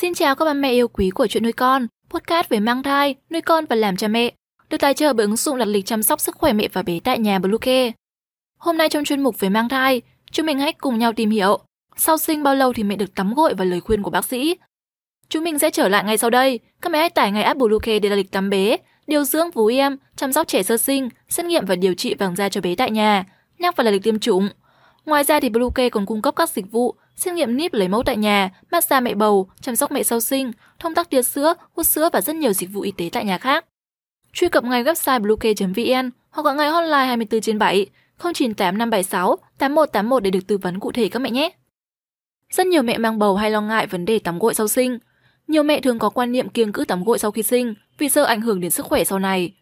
Xin chào các bà mẹ yêu quý của chuyện nuôi con, podcast về mang thai, nuôi con và làm cha mẹ, được tài trợ bởi ứng dụng đặt lịch chăm sóc sức khỏe mẹ và bé tại nhà Bluecare. Hôm nay trong chuyên mục về mang thai, chúng mình hãy cùng nhau tìm hiểu sau sinh bao lâu thì mẹ được tắm gội và lời khuyên của bác sĩ. Chúng mình sẽ trở lại ngay sau đây. Các mẹ hãy tải ngay app Bluecare để đặt lịch tắm bé, điều dưỡng vú em, chăm sóc trẻ sơ sinh, xét nghiệm và điều trị vàng da cho bé tại nhà, nhắc và là lịch tiêm chủng. Ngoài ra thì Bluecare còn cung cấp các dịch vụ xét nghiệm níp lấy mẫu tại nhà, massage mẹ bầu, chăm sóc mẹ sau sinh, thông tắc tia sữa, hút sữa và rất nhiều dịch vụ y tế tại nhà khác. Truy cập ngay website bluecare.vn hoặc gọi ngay hotline 24 trên 7 098 576 8181 để được tư vấn cụ thể các mẹ nhé. Rất nhiều mẹ mang bầu hay lo ngại vấn đề tắm gội sau sinh. Nhiều mẹ thường có quan niệm kiêng cữ tắm gội sau khi sinh vì sợ ảnh hưởng đến sức khỏe sau này.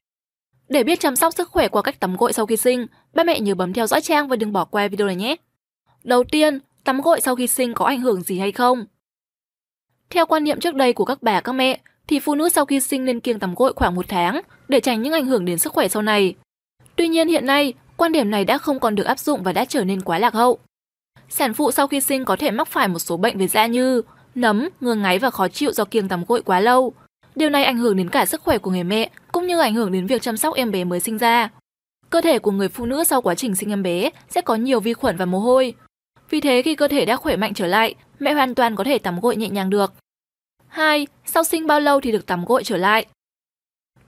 Để biết chăm sóc sức khỏe qua cách tắm gội sau khi sinh, ba mẹ nhớ bấm theo dõi trang và đừng bỏ qua video này nhé. Đầu tiên, tắm gội sau khi sinh có ảnh hưởng gì hay không? Theo quan niệm trước đây của các bà các mẹ, thì phụ nữ sau khi sinh nên kiêng tắm gội khoảng một tháng để tránh những ảnh hưởng đến sức khỏe sau này. Tuy nhiên hiện nay, quan điểm này đã không còn được áp dụng và đã trở nên quá lạc hậu. Sản phụ sau khi sinh có thể mắc phải một số bệnh về da như nấm, ngứa ngáy và khó chịu do kiêng tắm gội quá lâu. Điều này ảnh hưởng đến cả sức khỏe của người mẹ, cũng như ảnh hưởng đến việc chăm sóc em bé mới sinh ra. Cơ thể của người phụ nữ sau quá trình sinh em bé sẽ có nhiều vi khuẩn và mồ hôi, vì thế khi cơ thể đã khỏe mạnh trở lại, mẹ hoàn toàn có thể tắm gội nhẹ nhàng được. 2. Sau sinh bao lâu thì được tắm gội trở lại?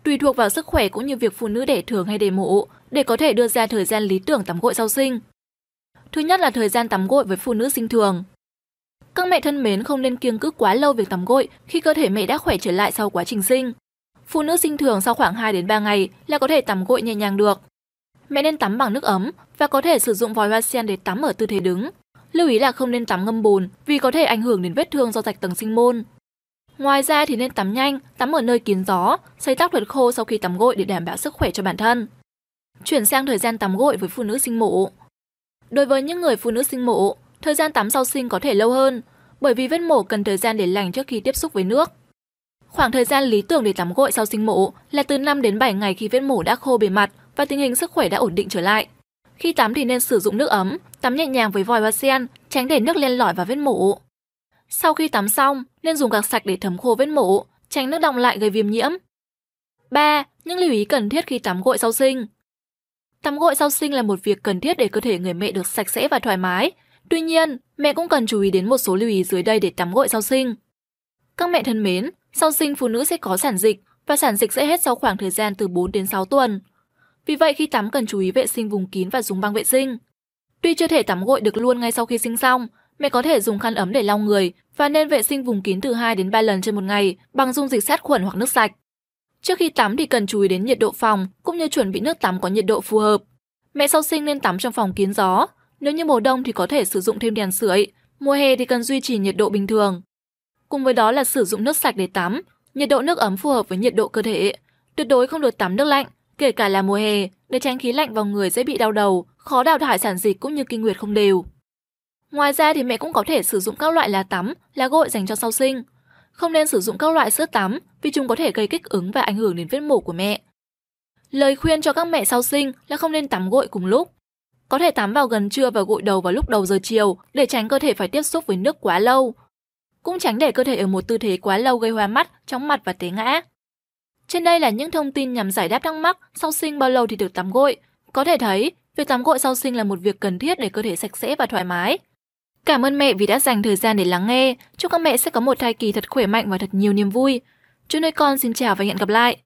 Tùy thuộc vào sức khỏe cũng như việc phụ nữ đẻ thường hay đẻ mổ để có thể đưa ra thời gian lý tưởng tắm gội sau sinh. Thứ nhất là thời gian tắm gội với phụ nữ sinh thường. Các mẹ thân mến không nên kiêng cữ quá lâu việc tắm gội khi cơ thể mẹ đã khỏe trở lại sau quá trình sinh. Phụ nữ sinh thường sau khoảng 2 đến 3 ngày là có thể tắm gội nhẹ nhàng được. Mẹ nên tắm bằng nước ấm và có thể sử dụng vòi hoa sen để tắm ở tư thế đứng. Lưu ý là không nên tắm ngâm bồn vì có thể ảnh hưởng đến vết thương do rạch tầng sinh môn. Ngoài ra thì nên tắm nhanh, tắm ở nơi kín gió, sấy tóc thật khô sau khi tắm gội để đảm bảo sức khỏe cho bản thân. Chuyển sang thời gian tắm gội với phụ nữ sinh mổ. Đối với những người phụ nữ sinh mổ, thời gian tắm sau sinh có thể lâu hơn, bởi vì vết mổ cần thời gian để lành trước khi tiếp xúc với nước. Khoảng thời gian lý tưởng để tắm gội sau sinh mổ là từ 5 đến 7 ngày khi vết mổ đã khô bề mặt và tình hình sức khỏe đã ổn định trở lại. Khi tắm thì nên sử dụng nước ấm, tắm nhẹ nhàng với vòi hoa sen, tránh để nước len lỏi vào vết mổ. Sau khi tắm xong, nên dùng gạc sạch để thấm khô vết mổ, tránh nước đọng lại gây viêm nhiễm. 3. Những lưu ý cần thiết khi tắm gội sau sinh. Tắm gội sau sinh là một việc cần thiết để cơ thể người mẹ được sạch sẽ và thoải mái. Tuy nhiên, mẹ cũng cần chú ý đến một số lưu ý dưới đây để tắm gội sau sinh. Các mẹ thân mến, sau sinh phụ nữ sẽ có sản dịch và sản dịch sẽ hết sau khoảng thời gian từ 4 đến 6 tuần. Vì vậy khi tắm cần chú ý vệ sinh vùng kín và dùng băng vệ sinh. Tuy chưa thể tắm gội được luôn ngay sau khi sinh xong, mẹ có thể dùng khăn ấm để lau người và nên vệ sinh vùng kín từ 2 đến 3 lần trên một ngày bằng dung dịch sát khuẩn hoặc nước sạch. Trước khi tắm thì cần chú ý đến nhiệt độ phòng cũng như chuẩn bị nước tắm có nhiệt độ phù hợp. Mẹ sau sinh nên tắm trong phòng kín gió. Nếu như mùa đông thì có thể sử dụng thêm đèn sưởi, mùa hè thì cần duy trì nhiệt độ bình thường. Cùng với đó là sử dụng nước sạch để tắm, nhiệt độ nước ấm phù hợp với nhiệt độ cơ thể. Tuyệt đối không được tắm nước lạnh, kể cả là mùa hè, để tránh khí lạnh vào người dễ bị đau đầu, khó đào thải sản dịch cũng như kinh nguyệt không đều. Ngoài ra thì mẹ cũng có thể sử dụng các loại lá tắm, lá gội dành cho sau sinh. Không nên sử dụng các loại sữa tắm vì chúng có thể gây kích ứng và ảnh hưởng đến vết mổ của mẹ. Lời khuyên cho các mẹ sau sinh là không nên tắm gội cùng lúc. Có thể tắm vào gần trưa và gội đầu vào lúc đầu giờ chiều để tránh cơ thể phải tiếp xúc với nước quá lâu. Cũng tránh để cơ thể ở một tư thế quá lâu gây hoa mắt, chóng mặt và té ngã. Trên đây là những thông tin nhằm giải đáp thắc mắc sau sinh bao lâu thì được tắm gội. Có thể thấy, việc tắm gội sau sinh là một việc cần thiết để cơ thể sạch sẽ và thoải mái. Cảm ơn mẹ vì đã dành thời gian để lắng nghe. Chúc các mẹ sẽ có một thai kỳ thật khỏe mạnh và thật nhiều niềm vui. Chú nuôi con xin chào và hẹn gặp lại.